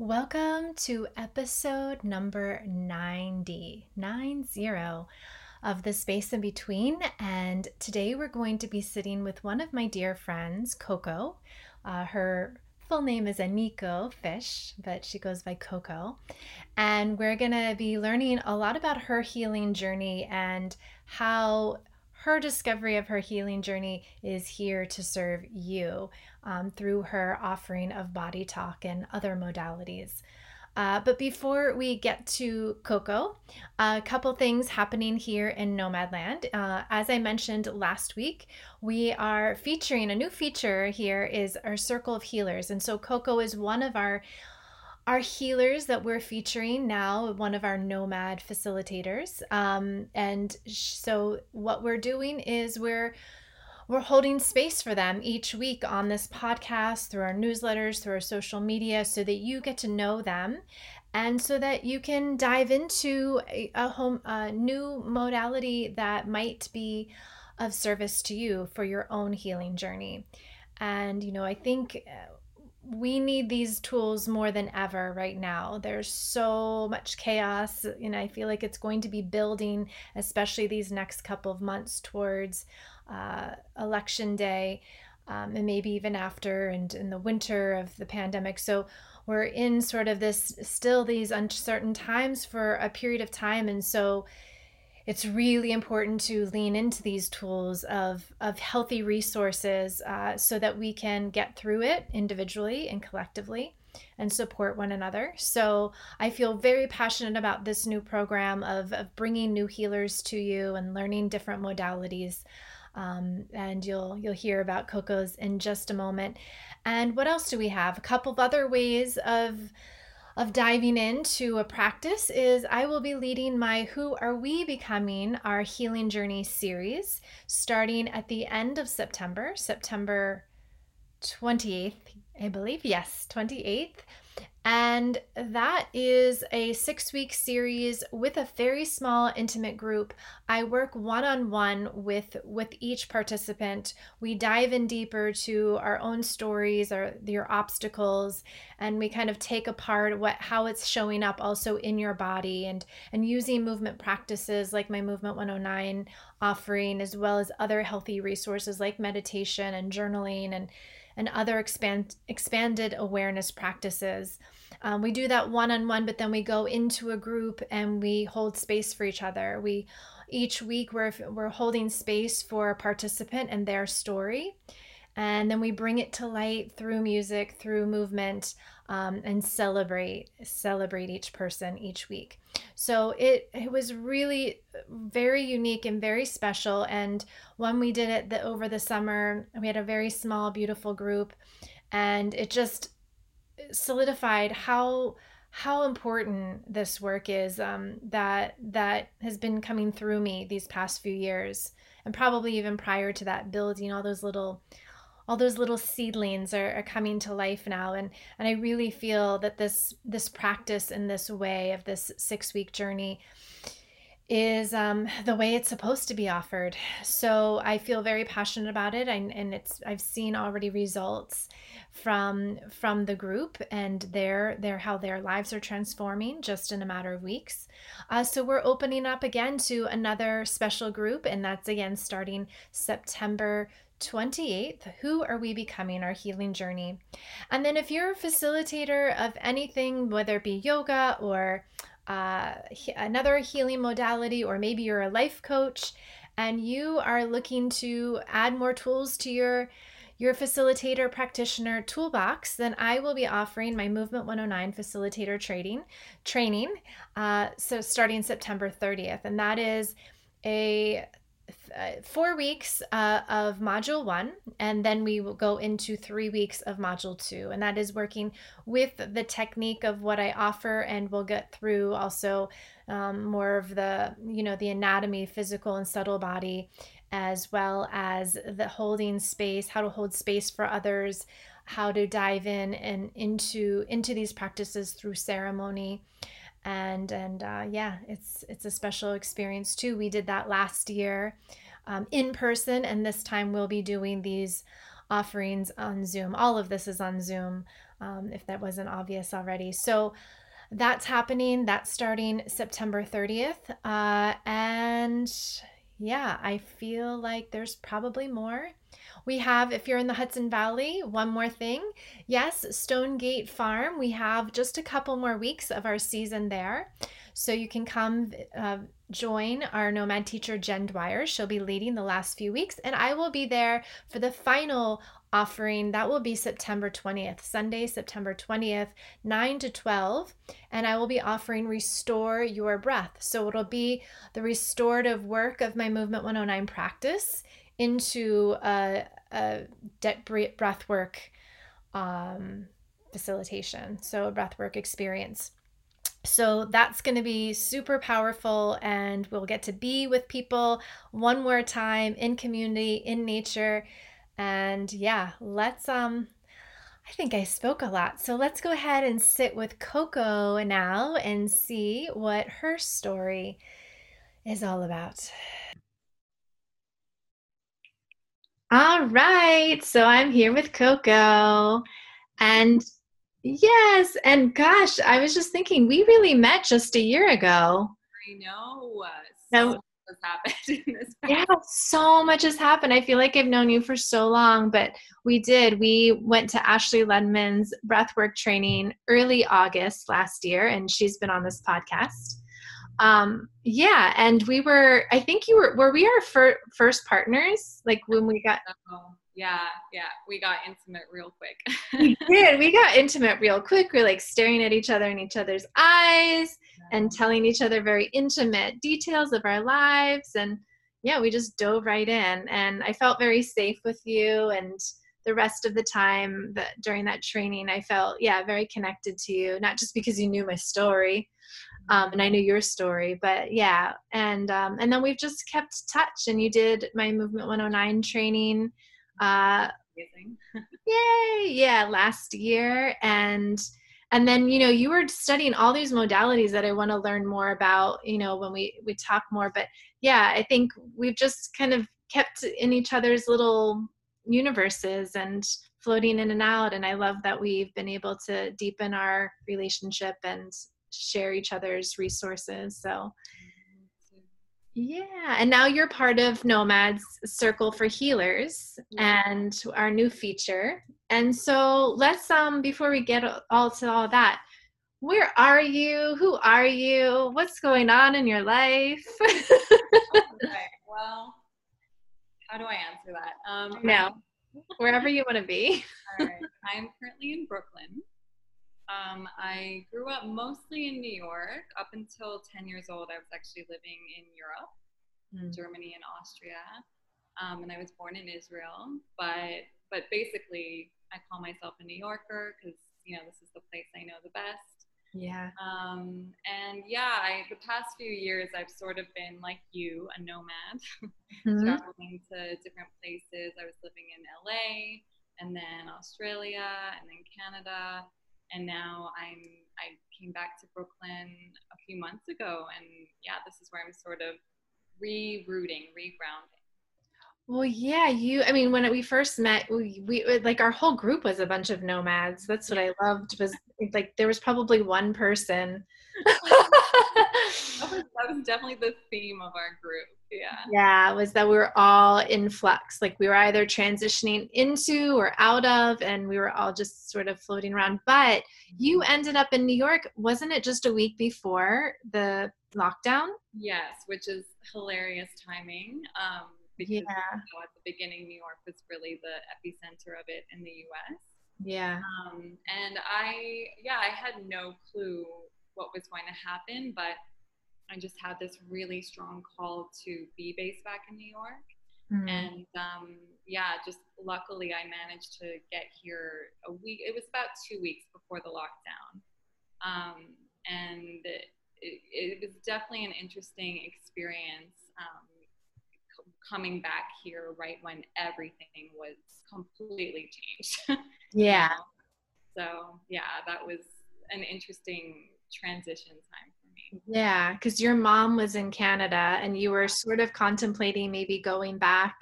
Welcome to episode number 90, 90 of the space in between. And today we're going to be sitting with one of my dear friends, Koko. Uh, her full name is Aniko Fisch, but she goes by Koko. And we're going to be learning a lot about her healing journey and how her discovery of her healing journey is here to serve you um, through her offering of body talk and other modalities. Uh, but before we get to Koko, a couple things happening here in Nomadland. Uh, as I mentioned last week, we are featuring a new feature here is our Circle of Healers. And so Coco is one of our our healers that we're featuring now, one of our nomad facilitators. Um, and so what we're doing is we're we're holding space for them each week on this podcast, through our newsletters, through our social media, so that you get to know them and so that you can dive into a, a home a new modality that might be of service to you for your own healing journey. And you know, I think uh, we need these tools more than ever right now. There's so much chaos, and I feel like it's going to be building, especially these next couple of months towards uh, election day, um, and maybe even after, and in the winter of the pandemic. So we're in sort of this still these uncertain times for a period of time, and so it's really important to lean into these tools of, of healthy resources uh, so that we can get through it individually and collectively and support one another. So I feel very passionate about this new program of, of bringing new healers to you and learning different modalities. Um, and you'll you'll hear about Koko's in just a moment. And what else do we have? A couple of other ways of of diving into a practice is I will be leading my Who Are We Becoming Our Healing Journey series starting at the end of September, September 28th, I believe. Yes, 28th. And that is a six week series with a very small, intimate group. I work one on one with with each participant. We dive in deeper to our own stories, or your obstacles, and we kind of take apart what how it's showing up also in your body and and using movement practices like my Movement 109 offering, as well as other healthy resources like meditation and journaling and and other expand, expanded awareness practices. Um, we do that one on one, but then we go into a group and we hold space for each other. We each week we're we're holding space for a participant and their story, and then we bring it to light through music, through movement, um, and celebrate celebrate each person each week. So it it was really very unique and very special. And when we did it the, over the summer, we had a very small, beautiful group, and it just solidified how how important this work is um, that that has been coming through me these past few years and probably even prior to that building all those little all those little seedlings are, are coming to life now. And and i really feel that this this practice in this way of this six week journey is um, the way it's supposed to be offered. So I feel very passionate about it, and, and it's I've seen already results from from the group and their their how their lives are transforming just in a matter of weeks. Uh, so we're opening up again to another special group, and that's again starting September 28th, who are we becoming our healing journey? And then, if you're a facilitator of anything, whether it be yoga or uh, another healing modality, or maybe you're a life coach and you are looking to add more tools to your your facilitator practitioner toolbox, then I will be offering my Movement 109 facilitator training training. Uh, so starting September 30th, and that is a uh, four weeks uh, of module one, and then we will go into three weeks of module two. And that is working with the technique of what I offer, and we'll get through also um, more of the, you know, the anatomy, physical and subtle body, as well as the holding space, how to hold space for others, how to dive in and into into these practices through ceremony and and uh, yeah it's it's a special experience too we did that last year um, in person and this time we'll be doing these offerings on Zoom. All of this is on Zoom, um, if that wasn't obvious already. So that's happening. That's starting September 30th. Uh, and yeah, I feel like there's probably more. We have, if you're in the Hudson Valley, one more thing. Yes, Stonegate Farm. We have just a couple more weeks of our season there. So you can come uh, join our Nomad teacher, Jen Dwyer. She'll be leading the last few weeks, and I will be there for the final offering. That will be September 20th, Sunday, September 20th, 9 to 12. And I will be offering Restore Your Breath. So it'll be the restorative work of my Movement 109 practice into a, a breath work um, facilitation. So a breath work experience. So that's going to be super powerful, and we'll get to be with people one more time in community, in nature. And yeah, let's um I think I spoke a lot. So let's go ahead and sit with Koko now and see what her story is all about. All right. So I'm here with Koko. And yes, and gosh, I was just thinking we really met just a year ago. I know. So much has happened in this yeah so much has happened i feel like i've known you for so long but we did we went to ashley ledman's breathwork training early august last year and she's been on this podcast um yeah and we were i think you were were we our fir- first partners? Like when we got oh, yeah yeah we got intimate real quick. We did we got intimate real quick. We are like staring at each other in each other's eyes and telling each other very intimate details of our lives and yeah we just dove right in. And i felt very safe with you and the rest of the time that during that training i felt yeah very connected to you not just because you knew my story um, and i knew your story but yeah and um, and then we've just kept touch and you did my movement 109 training uh, Amazing. yay yeah last year and and then you know you were studying all these modalities that i want to learn more about you know when we we talk more but yeah i think we've just kind of kept in each other's little universes and floating in and out and i love that we've been able to deepen our relationship and share each other's resources so yeah, and now you're part of Nomad's Circle for Healers yeah. and our new feature. And so let's um before we get all to all that, where are you? Who are you? What's going on in your life? okay, well, how do I answer that? Um, no, wherever you want to be. all right, I'm currently in Brooklyn. Um, I grew up mostly in New York. Up until 10 years old, I was actually living in Europe, mm. Germany and Austria. Um, and I was born in Israel. But, but basically, I call myself a New Yorker because, you know, this is the place I know the best. Yeah. Um, and yeah, I, the past few years, I've sort of been like you, a nomad, mm-hmm. traveling to different places. I was living in LA and then Australia and then Canada and now I'm I came back to Brooklyn a few months ago, and yeah, this is where I'm sort of rerouting, regrounding. Well, yeah, you. I mean, when we first met, we, we like our whole group was a bunch of nomads. That's what I loved. Was like there was probably one person. that, was, definitely the theme of our group yeah. Yeah was that we were all in flux like we were either transitioning into or out of and we were all just sort of floating around. But you mm-hmm. ended up in new york wasn't it just a week before the lockdown? Yes which is hilarious timing um because yeah. you know, at the beginning new york was really the epicenter of it in the us yeah. Um and i yeah i had no clue what was going to happen but I just had this really strong call to be based back in New York. Mm-hmm. And um, yeah, just luckily I managed to get here a week. It was about two weeks before the lockdown. Um, and it, it, was definitely an interesting experience um, c- coming back here right when everything was completely changed. yeah. So yeah, that was an interesting transition time yeah, because your mom was in Canada and you were sort of contemplating maybe going back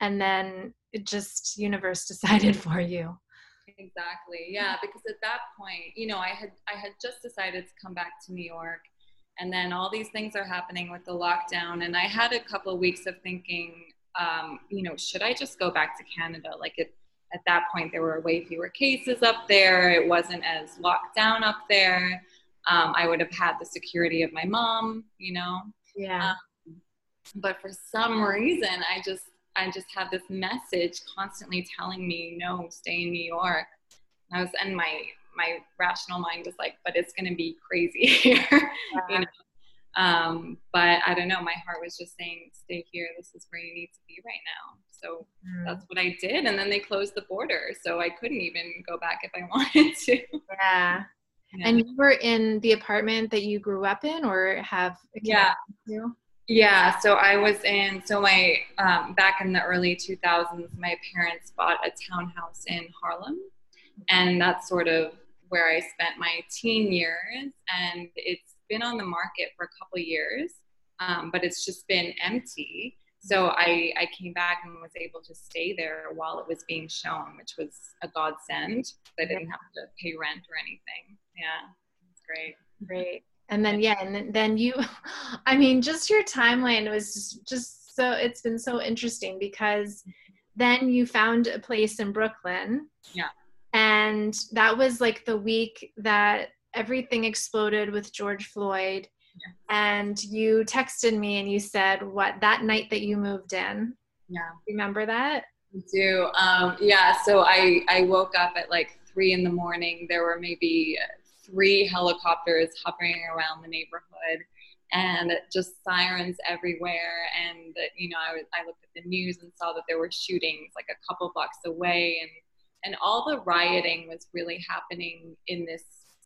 and then it just universe decided for you. Exactly yeah because at that point you know i had i had just decided to come back to new york and then all these things are happening with the lockdown and i had a couple of weeks of thinking um, you know should i just go back to canada? Like it at that point there were way fewer cases up there it wasn't as locked down up there um, i would have had the security of my mom you know yeah um, but for some reason i just i just had this message constantly telling me no stay in new york and i was and my my rational mind was like but it's going to be crazy here yeah. you know um, but I don't know, my heart was just saying, stay here. This is where you need to be right now. So mm. that's what I did. And then they closed the border. So I couldn't even go back if I wanted to. Yeah. Yeah. And you were in the apartment that you grew up in or have yeah. To? Yeah, so I was in, so my, um, back in the early 2000s, my parents bought a townhouse in Harlem. And that's sort of where I spent my teen years. And it's been on the market for a couple years, um, but it's just been empty. So I, I came back and was able to stay there while it was being shown, which was a godsend. I didn't have to pay rent or anything. Yeah, great. Great. And then yeah, and then you, I mean, just your timeline was just so. It's been so interesting because then you found a place in Brooklyn. Yeah. And that was like the week that everything exploded with George Floyd. Yeah. And you texted me and you said what that night that you moved in. Yeah. Remember that? I do. Um, yeah. So I, I woke up at like three in the morning. There were maybe three helicopters hovering around the neighborhood and just sirens everywhere. And, you know, I, I looked at the news and saw that there were shootings like a couple blocks away. And, and all the rioting was really happening in this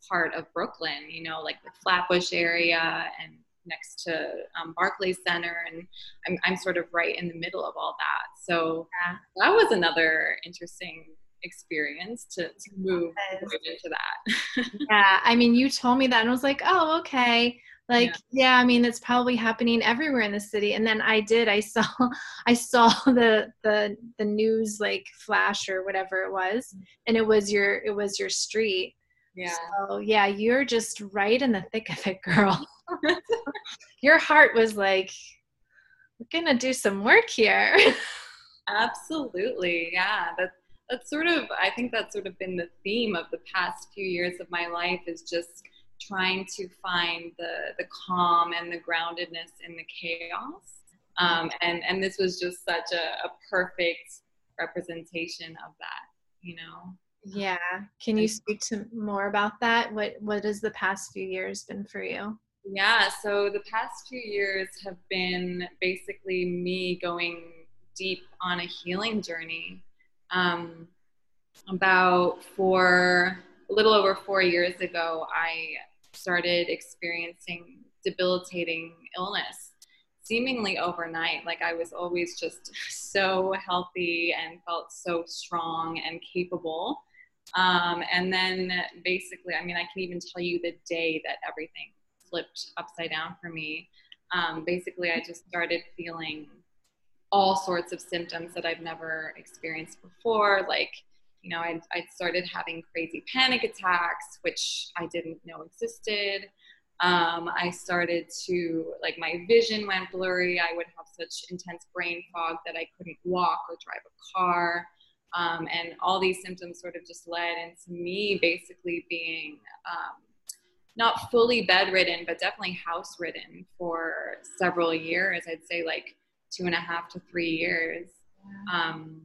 part of Brooklyn, you know, like the Flatbush area and next to um, Barclays Center. And I'm, I'm sort of right in the middle of all that. So yeah. that was another interesting experience to, to move into that. yeah. I mean, you told me that and I was like, oh, okay like yeah. yeah. i mean it's probably happening everywhere in the city and then i did i saw i saw the the the news like flash or whatever it was mm. and it was your it was your street yeah. So yeah, you're just right in the thick of it, girl. Your heart was like, we're gonna do some work here. Absolutely. Yeah. That that's sort of I think that's sort of been the theme of the past few years of my life is just trying to find the the calm and the groundedness in the chaos. Um, and and this was just such a, a perfect representation of that, you know. Yeah. Can you speak to more about that? What what has the past few years been for you? Yeah, so the past few years have been basically me going deep on a healing journey. Um, about four, a little over four years ago, I started experiencing debilitating illness seemingly overnight. Like I was always just so healthy and felt so strong and capable. Um, and then basically, I mean, I can even tell you the day that everything flipped upside down for me. Um, basically, I just started feeling all sorts of symptoms that I've never experienced before. Like, you know, I I started having crazy panic attacks, which I didn't know existed. Um, I started to, like, my vision went blurry. I would have such intense brain fog that I couldn't walk or drive a car. Um, and all these symptoms sort of just led into me basically being um, not fully bedridden, but definitely house ridden for several years. I'd say like two and a half to three years. Um,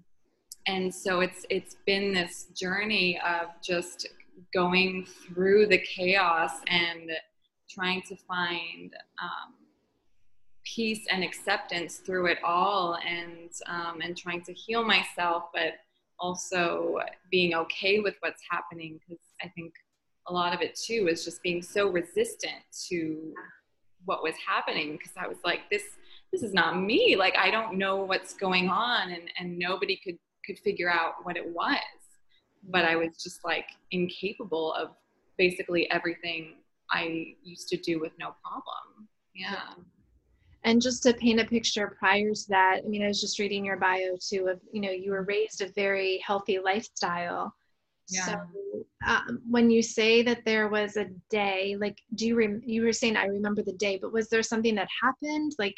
and so it's it's been this journey of just going through the chaos and trying to find um, peace and acceptance through it all and um, and trying to heal myself but also being okay with what's happening because I think a lot of it too is just being so resistant to what was happening because I was like this this is not me like I don't know what's going on and and nobody could could figure out what it was but I was just like incapable of basically everything I used to do with no problem yeah And just to paint a picture prior to that, I mean, I was just reading your bio too of, you know, you were raised a very healthy lifestyle. Yeah. So um, when you say that there was a day, like, do you, rem- you were saying, I remember the day, but was there something that happened? Like,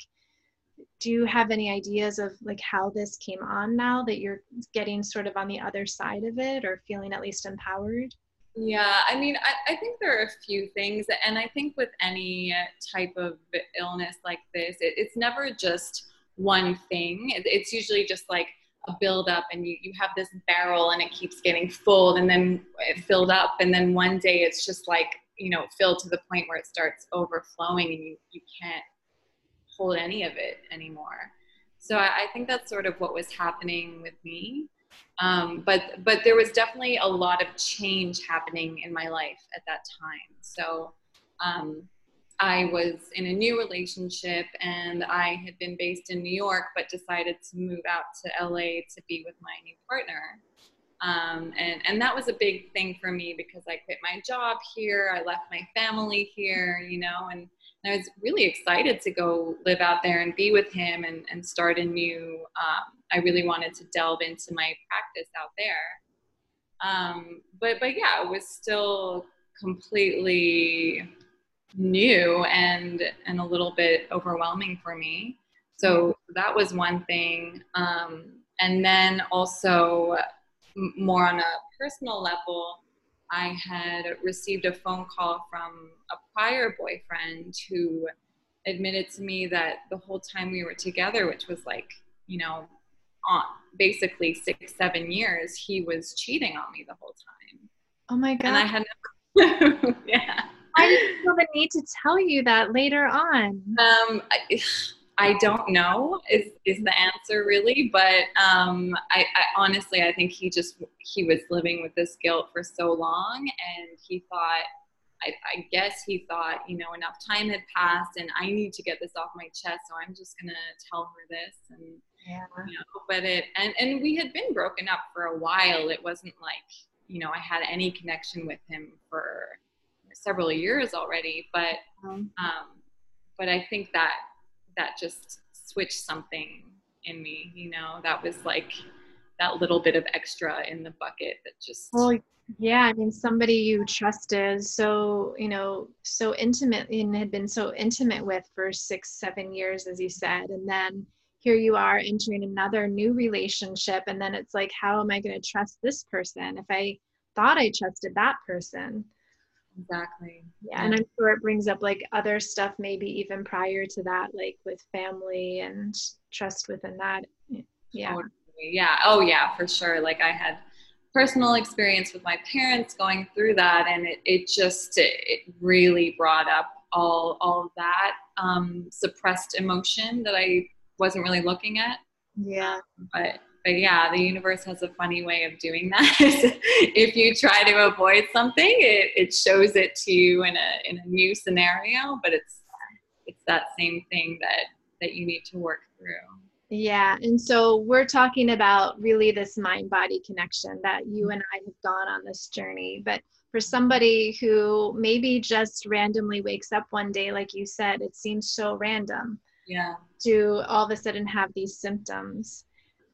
do you have any ideas of like how this came on now that you're getting sort of on the other side of it or feeling at least empowered? Yeah, I mean, I, I think there are a few things, and I think with any uh, type of illness like this, it, it's never just one thing. It, it's usually just like a build up, and you, you have this barrel and it keeps getting full, and then it filled up, and then one day it's just like, you know, filled to the point where it starts overflowing and you, you can't hold any of it anymore. So I, I think that's sort of what was happening with me. Um, but but there was definitely a lot of change happening in my life at that time. So um, I was in a new relationship and I had been based in New York, but decided to move out to LA to be with my new partner. Um, and and that was a big thing for me because I quit my job here, I left my family here, you know, and I was really excited to go live out there and be with him and, and start a new. Um, I really wanted to delve into my practice out there. Um, but but yeah, it was still completely new and and a little bit overwhelming for me. So that was one thing. Um, and then also more on a personal level, I had received a phone call from a prior boyfriend who admitted to me that the whole time we were together, which was like, you know, on basically six, seven years, he was cheating on me the whole time. Oh my God. And I had no yeah. I didn't feel the need to tell you that later on. Um, I, I don't know is is the answer really, but um, I, I, honestly I think he just he was living with this guilt for so long, and he thought. I, I guess he thought, you know, enough time had passed, and I need to get this off my chest, so I'm just gonna tell her this, and yeah. you know, but it, and and we had been broken up for a while. It wasn't like, you know, I had any connection with him for several years already, but um, um but I think that that just switched something in me you know? That was like that little bit of extra in the bucket that just well yeah i mean somebody you trusted so you know so intimate and had been so intimate with for six seven years as you said and then here you are entering another new relationship and then it's like how am i going to trust this person if i thought i trusted that person Exactly. Yeah, and I'm sure it brings up like other stuff, maybe even prior to that, like with family and trust within that. Yeah. Totally. Yeah. Oh, yeah, for sure. Like I had personal experience with my parents going through that, and it, it just it, it really brought up all all of that um, suppressed emotion that I wasn't really looking at. Yeah. Um, but but yeah, the universe has a funny way of doing that. if you try to avoid something, it, it shows it to you in a in a new scenario, but it's it's that same thing that that you need to work through. Yeah, and so we're talking about really this mind body connection that you mm-hmm. and I have gone on this journey, but for somebody who maybe just randomly wakes up one day like you said, it seems so random. Yeah. To all of a sudden have these symptoms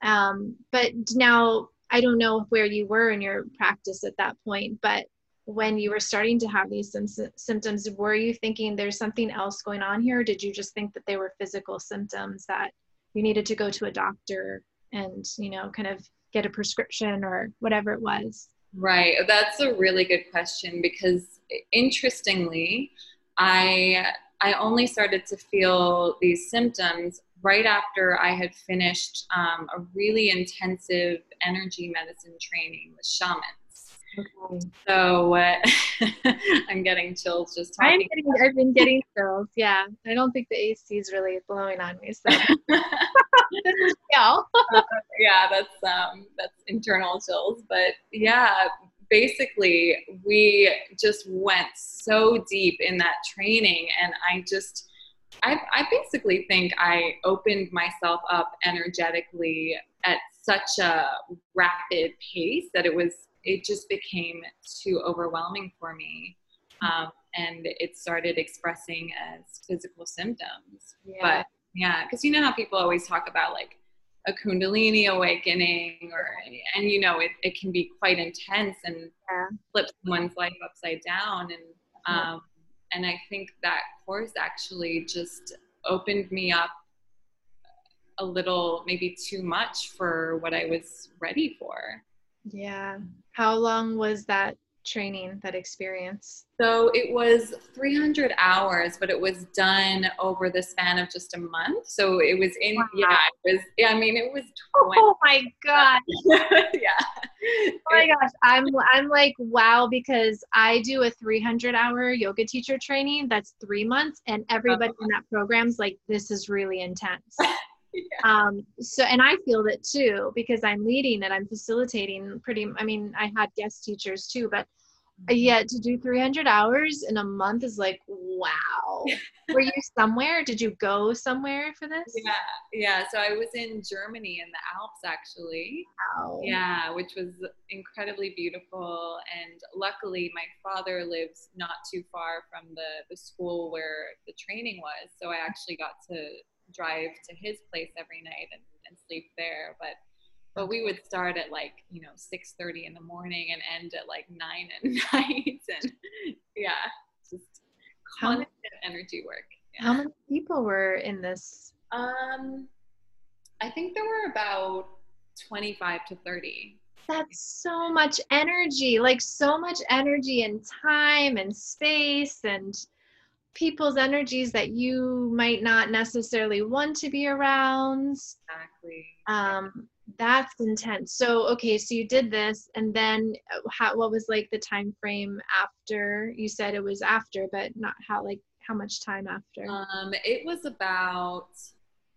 um, but now I don't know where you were in your practice at that point, but when you were starting to have these sim- symptoms, were you thinking there's something else going on here? did you just think that they were physical symptoms that you needed to go to a doctor and, you know, kind of get a prescription or whatever it was? Right. That's a really good question because interestingly, I I only started to feel these symptoms right after I had finished um, a really intensive energy medicine training with shamans. Okay. So uh, I'm getting chills just talking. Getting, I've been getting chills. Yeah, I don't think the AC is really blowing on me. So yeah, uh, yeah, that's um, that's internal chills. But yeah, basically we just went so deep in that training, and I just I, I basically think I opened myself up energetically at such a rapid pace that it was it just became too overwhelming for me um, and it started expressing as physical symptoms yeah. but Yeah, because you know how people always talk about like a kundalini awakening or and you know it, it can be quite intense and yeah. flip someone's life upside down and um, and I think that course actually just opened me up a little maybe too much for what I was ready for. Yeah. How long was that training, that experience? So it was 300 hours, but it was done over the span of just a month. So it was in, wow. yeah, it was, yeah, I mean, it was 20. Oh my God. yeah. Oh my gosh. I'm, I'm like, wow, because I do a 300 hour yoga teacher training. That's three months. And everybody uh-huh. in that program's like, this is really intense. Yeah. Um, so, and I feel that too because I'm leading it, I'm facilitating pretty, I mean, I had guest teachers too, but Uh, yeah to do 300 hours in a month is like wow. Were you somewhere? Did you go somewhere for this? Yeah yeah so i was in germany in the alps actually. Wow. yeah which was incredibly beautiful and luckily my father lives not too far from the the school where the training was so i actually got to drive to his place every night and, and sleep there but but we would start at like you know 6.30 in the morning and end at like 9 at night. And yeah just constant how, energy work. Yeah. how many people were in this? Um i think there were about 25 to 30 that's so much energy like so much energy and time and space and people's energies that you might not necessarily want to be around. Exactly. Um that's intense. So okay so you did this and then uh, how what was like the time frame after? You said it was after but not how like how much time after? Um it was about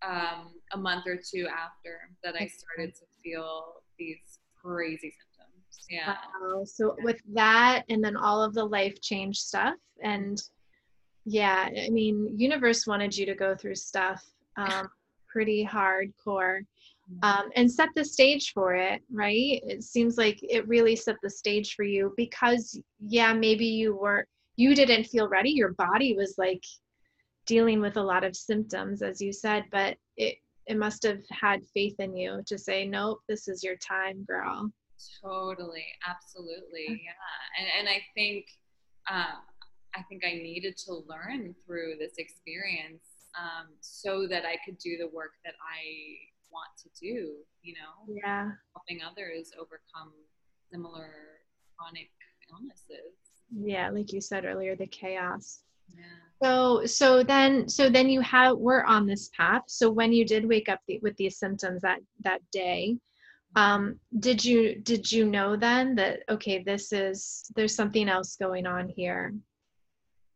um a month or two after that i started to feel these crazy symptoms. Yeah. Wow. so yeah. with that and then all of the life change stuff and yeah i mean universe wanted you to go through stuff um pretty hardcore um, and set the stage for it, right? It seems like it really set the stage for you because, yeah, maybe you were, you didn't feel ready. Your body was like dealing with a lot of symptoms, as you said, but it, it must have had faith in you to say, nope, this is your time, girl. Totally, absolutely, yeah. And and I think, um, I think I needed to learn through this experience um, so that I could do the work that I want to do, you know? Yeah. Helping others overcome similar chronic illnesses. Yeah, like you said earlier, the chaos. Yeah. So so then so then you have we're on this path. So when you did wake up the, with these symptoms that that day, um did you did you know then that okay this is there's something else going on here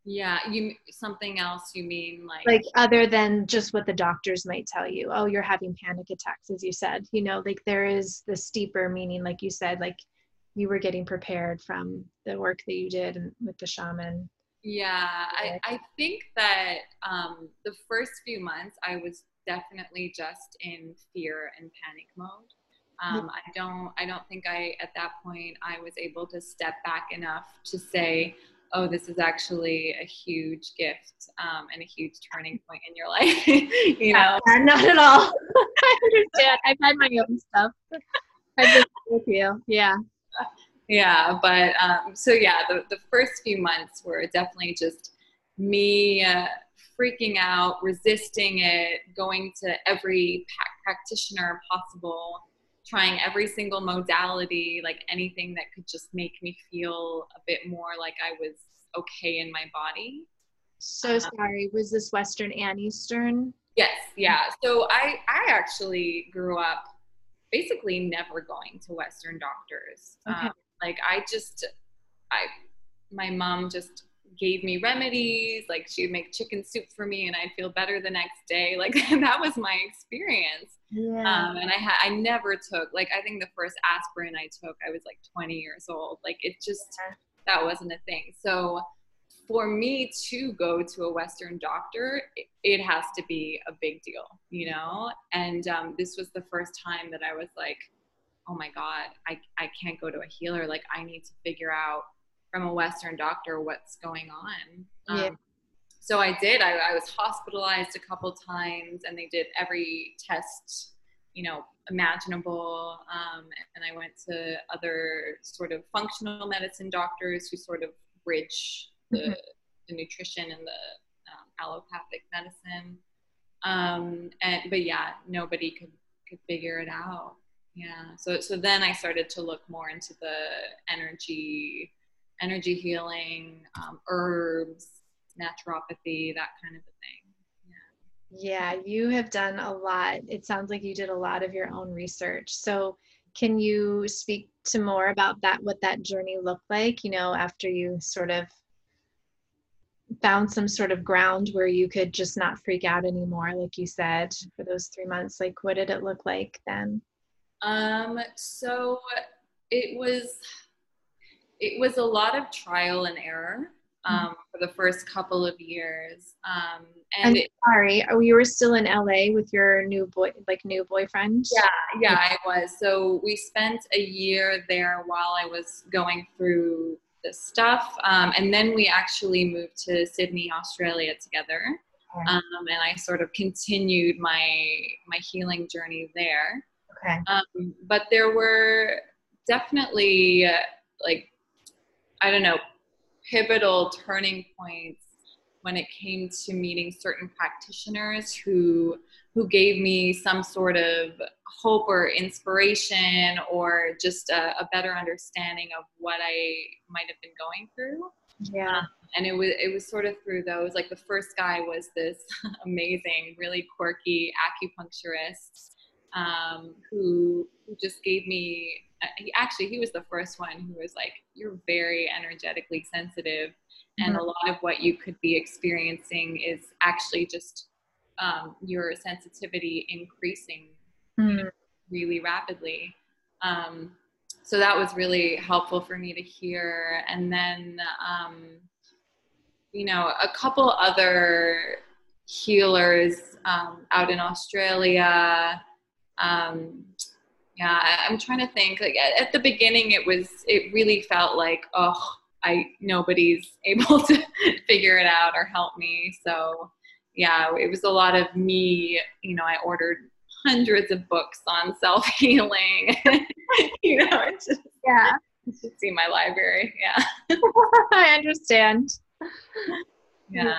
yeah, you something else you mean like like other than just what the doctors might tell you. Oh, you're having panic attacks as you said. You know, like there is the steeper meaning like you said like you were getting prepared from the work that you did with the shaman. Yeah, I, I think that um, the first few months I was definitely just in fear and panic mode. Um, I don't I don't think I at that point I was able to step back enough to say, oh, this is actually a huge gift um, and a huge turning point in your life. you know, yeah, not at all. I understand. I've had my own stuff. I've been with you. Yeah. Yeah, but um, so yeah, the, the first few months were definitely just me uh, freaking out, resisting it, going to every practitioner possible trying every single modality, like anything that could just make me feel a bit more like I was okay in my body. So um, sorry, was this Western and Eastern? Yes, yeah. So I I actually grew up basically never going to Western doctors. Okay. Um, like I just I my mom just gave me remedies like she would make chicken soup for me and i'd feel better the next day like that was my experience yeah. Um, and i had i never took like i think the first aspirin i took i was like 20 years old like it just that wasn't a thing so for me to go to a western doctor it, has to be a big deal you know and um, this was the first time that i was like oh my god I, I can't go to a healer like i need to figure out from a Western doctor what's going on. Um, yeah. so I did. I, I was hospitalized a couple times, and they did every test, you know, imaginable. Um, and I went to other sort of functional medicine doctors who sort of bridge the, mm-hmm. the nutrition and the um, allopathic medicine. Um, and but yeah, nobody could could figure it out. Yeah. So so then I started to look more into the energy, energy healing, um, herbs, naturopathy, that kind of a thing. Yeah, you have done a lot. It sounds like you did a lot of your own research. So, can you speak to more about that, what that journey looked like, you know, after you sort of found some sort of ground where you could just not freak out anymore, like you said, for those three months? Like, what did it look like then? Um, so it was it was a lot of trial and error. Mm-hmm. um, for the first couple of years. Um, and it, sorry, oh, you were still in LA with your new boy, like new boyfriend. Yeah, yeah, I was. So we spent a year there while I was going through this stuff, um, and then we actually moved to Sydney, Australia, together. Um, and I sort of continued my my healing journey there. Okay. Um, but there were definitely uh, like I don't know pivotal turning points when it came to meeting certain practitioners who who gave me some sort of hope or inspiration or just a, a better understanding of what I might have been going through. Yeah. Um, and it was it was sort of through those. Like the first guy was this amazing, really quirky acupuncturist um, who who just gave me he actually he was the first one who was like you're very energetically sensitive and mm-hmm. a lot of what you could be experiencing is actually just um, your sensitivity increasing mm-hmm. really rapidly um, so that was really helpful for me to hear and then um, you know a couple other healers um, out in australia um, yeah i'm trying to think like at, the beginning it was it really felt like oh i nobody's able to figure it out or help me. So yeah it was a lot of me you know i ordered hundreds of books on self-healing. You know it's just yeah. you should see my library yeah. I understand. Yeah.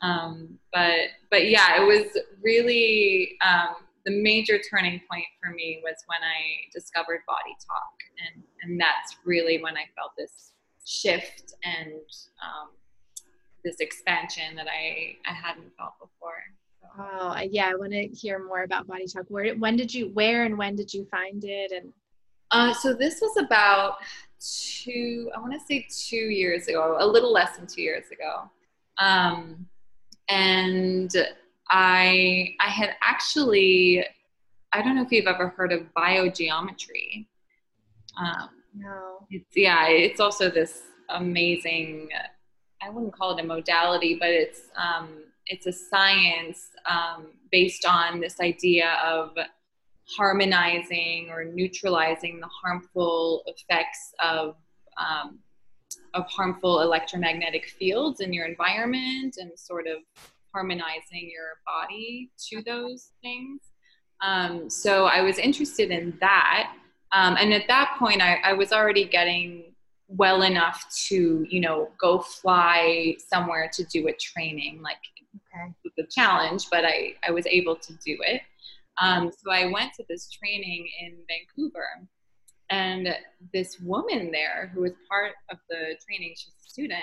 Um but but yeah it was really um the major turning point for me was when I discovered Body Talk, and and that's really when I felt this shift and um, this expansion that I I hadn't felt before. So. Oh yeah, I want to hear more about Body Talk. Where when did you where and when did you find it and uh, so this was about two, I want to say two years ago, a little less than two years ago. Um, and I I had actually I don't know if you've ever heard of biogeometry. Um, no. It's, yeah, it's also this amazing. I wouldn't call it a modality, but it's um, it's a science um, based on this idea of harmonizing or neutralizing the harmful effects of um, of harmful electromagnetic fields in your environment and sort of harmonizing your body to those things. Um, so I was interested in that. Um, and at that point, I, I, was already getting well enough to, you know, go fly somewhere to do a training. Like, okay. it was a challenge, but I, I was able to do it. Um, so I went to this training in Vancouver. And this woman there, who was part of the training, she's a student,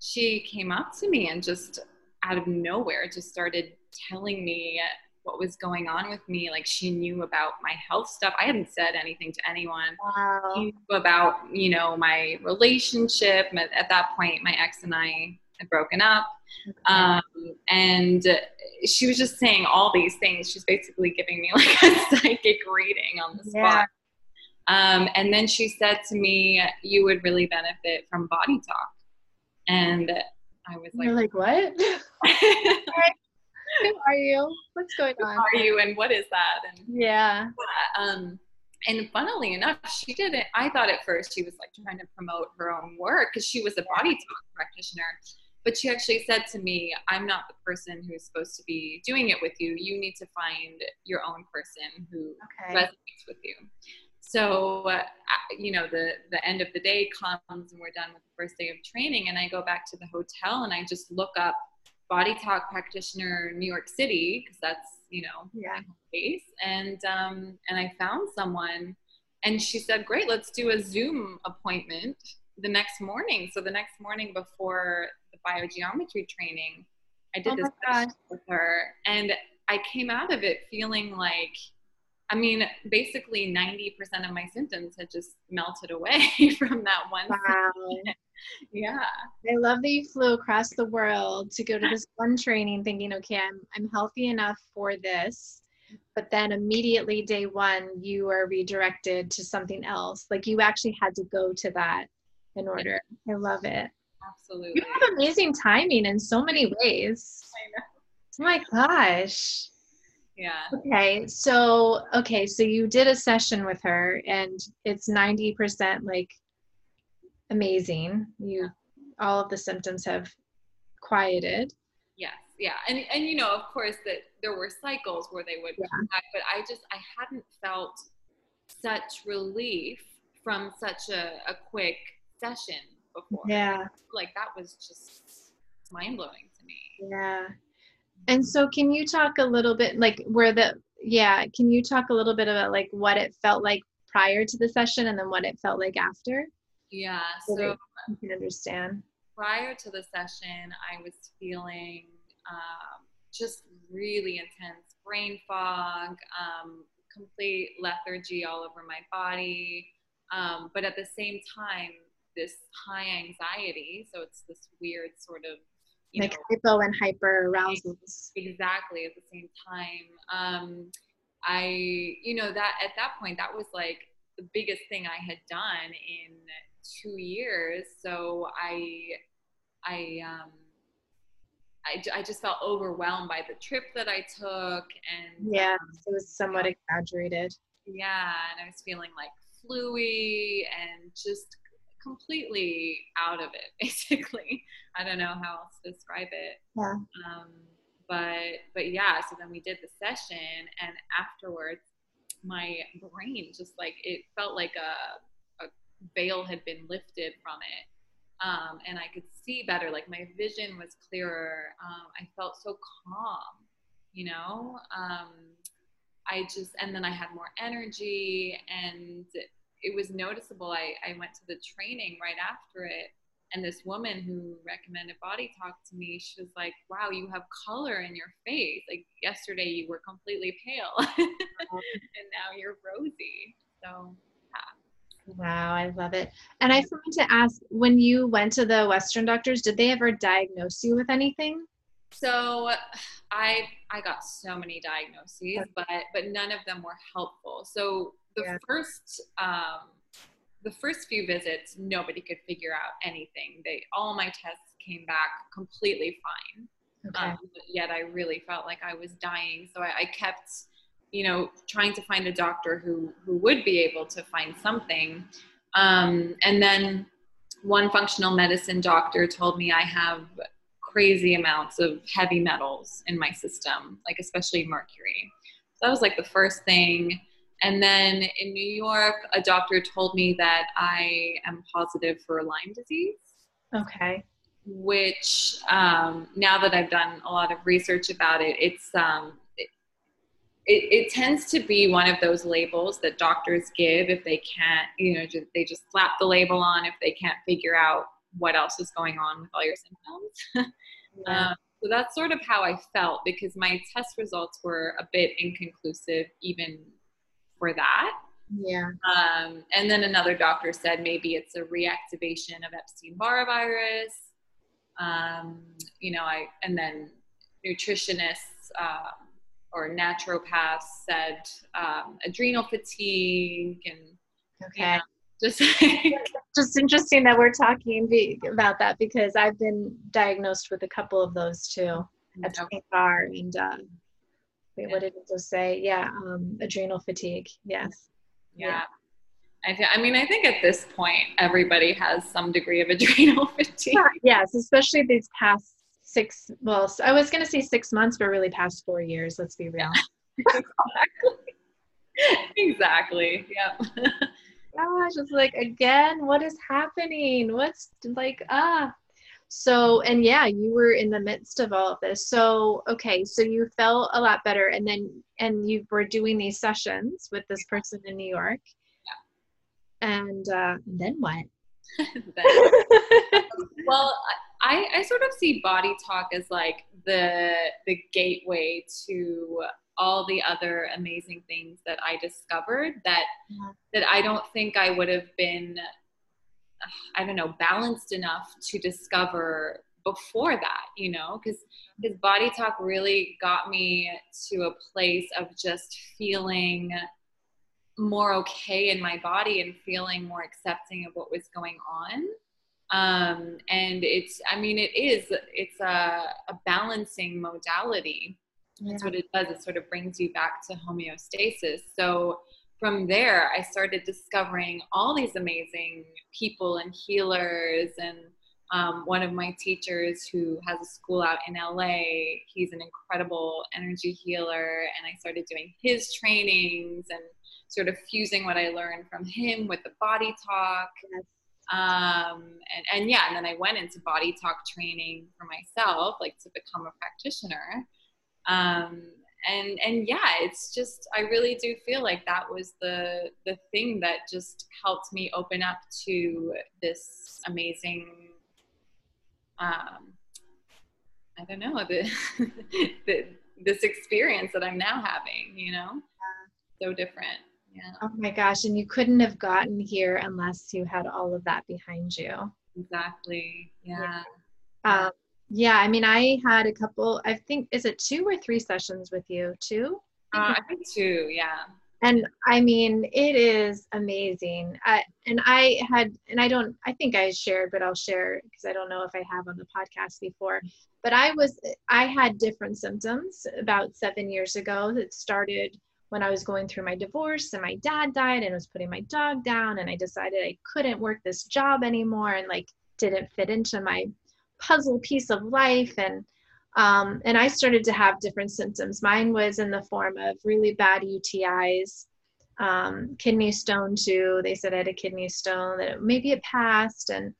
she came up to me and just out of nowhere just started telling me what was going on with me. Like she knew about my health stuff. I hadn't said anything to anyone. Wow. She knew about, you know, my relationship. At that point, my ex and I had broken up. Okay. Um, and she was just saying all these things. She's basically giving me like a psychic reading on the spot. Yeah. Um, and then she said to me, You would really benefit from body talk. And I was like, You're like, what? Who are you? What's going on? Who are you and what is that? And yeah. Um, and funnily enough, she didn't. I thought at first she was like trying to promote her own work because she was a body talk practitioner. but she actually said to me, I'm not the person who's supposed to be doing it with you. You need to find your own person who okay. resonates with you. So, uh, you know, the, the end of the day comes and we're done with the first day of training. And I go back to the hotel and I just look up Body Talk practitioner New York City, because that's, you know, yeah. base. And, um, and I found someone and she said, great, let's do a Zoom appointment the next morning. So the next morning before the biogeometry training, I did oh this with her, and I came out of it feeling like, I mean, basically 90% of my symptoms had just melted away from that one. Wow. yeah. I love that you flew across the world to go to this one training thinking, okay, I'm, I'm healthy enough for this. But then immediately day one, you are redirected to something else. Like you actually had to go to that in order. I love it. Absolutely. You have amazing timing in so many ways. I know. Oh my gosh. Yeah. Okay. So, okay. So you did a session with her and it's 90% like amazing. You, yeah. all of the symptoms have quieted. Yes. Yeah. And, and, you know, of course that there were cycles where they would yeah. come back, but I just, I hadn't felt such relief from such a, a quick session before. Yeah. Like that was just mind blowing to me. Yeah. And so can you talk a little bit like where the yeah, can you talk a little bit about like what it felt like prior to the session and then what it felt like after? Yeah. So, so you can understand. Prior to the session, I was feeling um, just really intense brain fog, um, complete lethargy all over my body. Um, but at the same time, this high anxiety. So it's this weird sort of like know, hypo and hyper arousals. Exactly at the same time. Um, I, you know, that at that point, that was like the biggest thing I had done in two years. So I, I, um, I, I just felt overwhelmed by the trip that I took and yeah um, it was somewhat exaggerated yeah and I was feeling like fluey and just completely out of it basically. I don't know how else to describe it. Yeah. Um, but but yeah so then we did the session and afterwards my brain just like it felt like a, a veil had been lifted from it um, and i could see better. Like my vision was clearer. Um, i felt so calm you know? Um, i just and then i had more energy and it was noticeable. I, I went to the training right after it, and this woman who recommended Body Talk to me, she was like, "Wow, you have color in your face. Like yesterday, you were completely pale, and now you're rosy." So, yeah. Wow, I love it. And I forgot to ask, when you went to the Western doctors, did they ever diagnose you with anything? So I I got so many diagnoses, but but none of them were helpful. So the yeah. first um, the first few visits, nobody could figure out anything. They all my tests came back completely fine. Okay. Um, yet I really felt like I was dying. So I, I, kept, you know, trying to find a doctor who who would be able to find something. Um, and then one functional medicine doctor told me I have crazy amounts of heavy metals in my system, like especially mercury. So that was like the first thing. And then in New York, a doctor told me that I am positive for Lyme disease. Okay. Which um, now that I've done a lot of research about it, it's um, it, it, it, tends to be one of those labels that doctors give if they can't, you know, just, they just slap the label on if they can't figure out what else is going on with all your symptoms. yeah. um, so that's sort of how I felt because my test results were a bit inconclusive, even for that. Yeah. Um, and then another doctor said maybe it's a reactivation of Epstein Barr virus. Um, you know, I and then nutritionists um, or naturopaths said um, adrenal fatigue and okay. You know, just just interesting that we're talking be, about that because I've been diagnosed with a couple of those too. Epstein Barr and uh, wait, yeah. what did it just say? Yeah, um, adrenal fatigue. Yes. Yeah. yeah. I, I mean, I think at this point, everybody has some degree of adrenal fatigue. Yes, especially these past six, well, I was going to say six months, but really past four years. Let's be real. exactly. exactly. Yep. Gosh, it's like, again, what is happening? What's like, ah. So, and yeah, you were in the midst of all of this. So, okay, so you felt a lot better, and then, and you were doing these sessions with this person in New York Yeah. and uh, then what? well, I, I sort of see body talk as like the the gateway to all the other amazing things that I discovered that yeah. that I don't think I would have been I don't know balanced enough to discover before that you know? Because his body talk really got me to a place of just feeling more okay in my body and feeling more accepting of what was going on. Um, and it's i mean it is it's a, a balancing modality. Yeah. that's what it does. It sort of brings you back to homeostasis. So from there i started discovering all these amazing people and healers and um, one of my teachers who has a school out in LA, he's an incredible energy healer, and I started doing his trainings and sort of fusing what I learned from him with the body talk. Yes. Um, and, and yeah, and then I went into body talk training for myself, like to become a practitioner. Um, and and yeah, it's just I really do feel like that was the the thing that just helped me open up to this amazing um, I don't know the, the this experience that I'm now having, you know, so different. Yeah. Oh my gosh. And you couldn't have gotten here unless you had all of that behind you. Exactly. Yeah. Yeah. Um, yeah. I mean, I had a couple, I think, is it two or three sessions with you? Two? Uh, I think two. Yeah. And I mean, it is amazing. I, and I had, and I don't, I think I shared, but I'll share because I don't know if I have on the podcast before. But I was, I had different symptoms about seven years ago that started when I was going through my divorce and my dad died and was putting my dog down and I decided I couldn't work this job anymore and like didn't fit into my puzzle piece of life and um, and I started to have different symptoms. Mine was in the form of really bad UTIs, um, kidney stone too. They said I had a kidney stone that maybe it passed and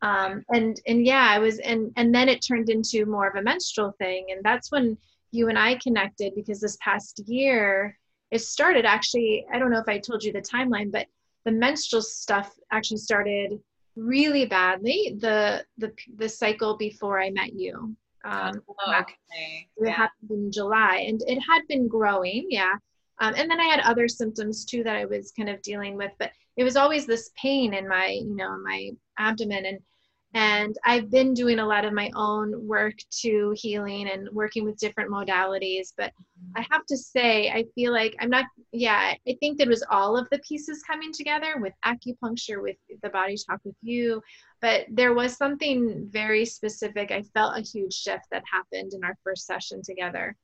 um, and and yeah, I was and and then it turned into more of a menstrual thing and that's when you and I connected because this past year it started actually i don't know if i told you the timeline but the menstrual stuff actually started really badly the the the cycle before i met you um oh, okay. it yeah. happened in july and it had been growing yeah um, and then i had other symptoms too that i was kind of dealing with but it was always this pain in my you know in my abdomen and and I've been doing a lot of my own work to healing and working with different modalities. But I have to say, I feel like I'm not, yeah, I think that was all of the pieces coming together with acupuncture, with the body talk with you. But there was something very specific. I felt a huge shift that happened in our first session together.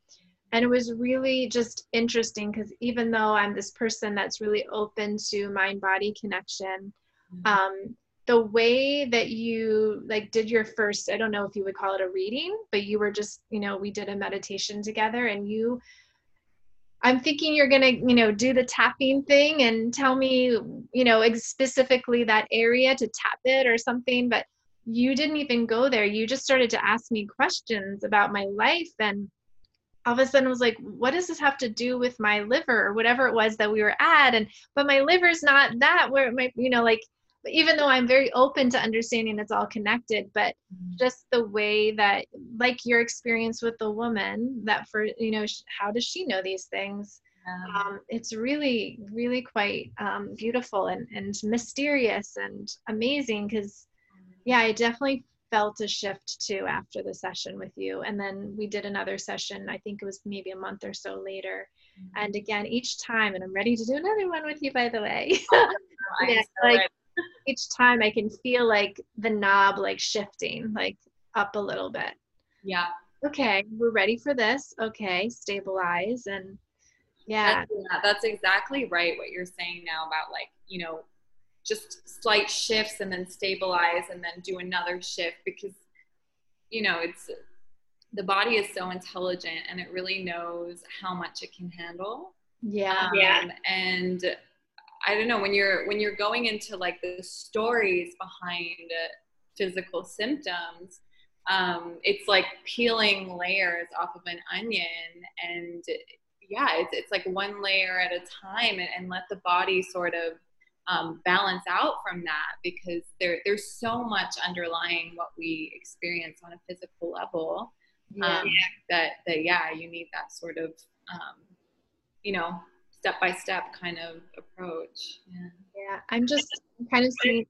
And it was really just interesting because even though I'm this person that's really open to mind body connection, mm-hmm. um, the way that you like did your first i don't know if you would call it a reading but you were just you know we did a meditation together and you i'm thinking you're going to you know do the tapping thing and tell me you know specifically that area to tap it or something but you didn't even go there. You just started to ask me questions about my life and all of a sudden I was like what does this have to do with my liver or whatever it was that we were at? And but my liver's not that where my you know like even though I'm very open to understanding it's all connected, but mm-hmm. just the way that, like your experience with the woman, that for, you know, how does she know these things? Um, it's really, really quite um, beautiful and, and mysterious and amazing because, yeah, I definitely felt a shift too after the session with you. And then we did another session, I think it was maybe a month or so later. Mm-hmm. And again, each time, and I'm ready to do another one with you, by the way. Oh, yeah, like, each time I can feel like the knob like shifting like up a little bit. Yeah. Okay, we're ready for this. Okay, stabilize and yeah. That's, yeah, that's exactly right what you're saying now about like, you know, just slight shifts and then stabilize and then do another shift because you know it's the body is so intelligent and it really knows how much it can handle yeah um, yeah and i don't know when you're when you're going into like the stories behind physical symptoms um, it's like peeling layers off of an onion and yeah it's, it's like one layer at a time and, and let the body sort of um, balance out from that because there, there's so much underlying what we experience on a physical level yeah. Um, that, that yeah you need that sort of um, you know step by step kind of approach yeah, yeah i'm just kind of seeing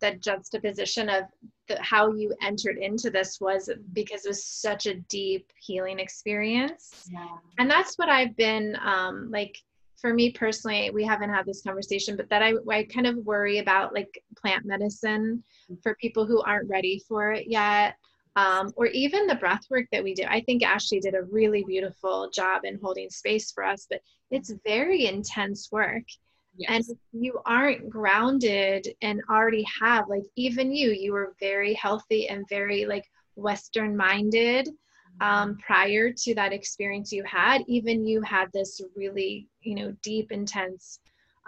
that, that juxtaposition of the, how you entered into this was because it was such a deep healing experience yeah. and that's what i've been um, like for me personally we haven't had this conversation but that I, I kind of worry about like plant medicine mm-hmm. for people who aren't ready for it yet um, or even the breath work that we do. i think ashley did a really beautiful job in holding space for us but it's very intense work Yes. And you aren't grounded and already have, like, even you, you were very healthy and very, like, Western minded um, mm-hmm. prior to that experience you had. Even you had this really, you know, deep, intense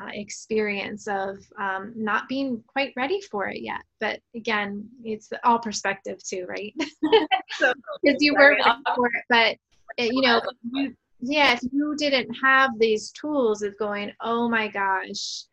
uh, experience of um, not being quite ready for it yet. But again, it's all perspective too, right? Because you were ready for it, but uh, you know, you, yeah, if you didn't have these tools of going, oh my gosh,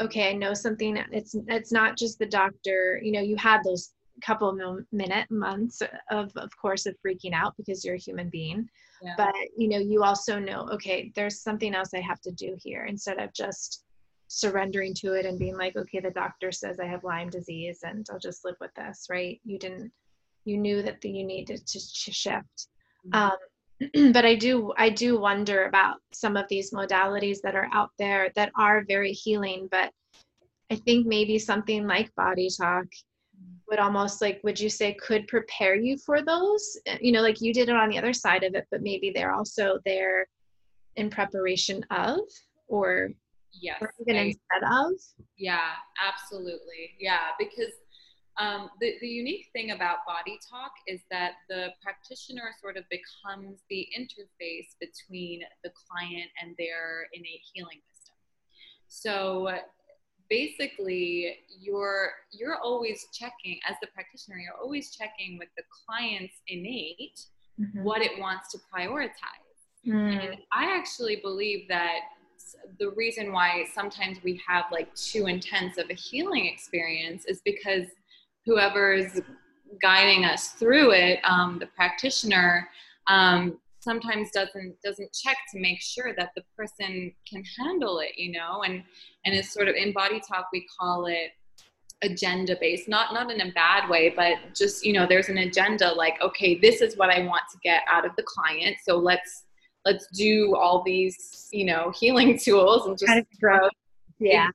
okay, I know something. It's it's not just the doctor. You know, you had those couple of minute months of of course of freaking out because you're a human being. Yeah. But you know, you also know, okay, there's something else I have to do here instead of just surrendering to it and being like, okay, the doctor says I have Lyme disease and I'll just live with this, right? You didn't, you knew that the, you needed to, to shift. Mm-hmm. Um, but I do I do wonder about some of these modalities that are out there that are very healing, but I think maybe something like body talk would almost like would you say could prepare you for those you know like you did it on the other side of it but maybe they're also there in preparation of or yes or even I, instead of yeah absolutely yeah because um, the, the unique thing about body talk is that the practitioner sort of becomes the interface between the client and their innate healing system So basically you're you're always checking as the practitioner you're always checking with the client's innate mm-hmm. what it wants to prioritize mm. and i actually believe that the reason why sometimes we have like too intense of a healing experience is because whoever's guiding us through it, um, the practitioner, um, sometimes doesn't doesn't check to make sure that the person can handle it, you know, and and it's sort of in body talk we call it agenda based not not in a bad way but just you know there's an agenda like okay this is what i want to get out of the client so let's let's do all these you know healing tools and just kind of grow. yeah.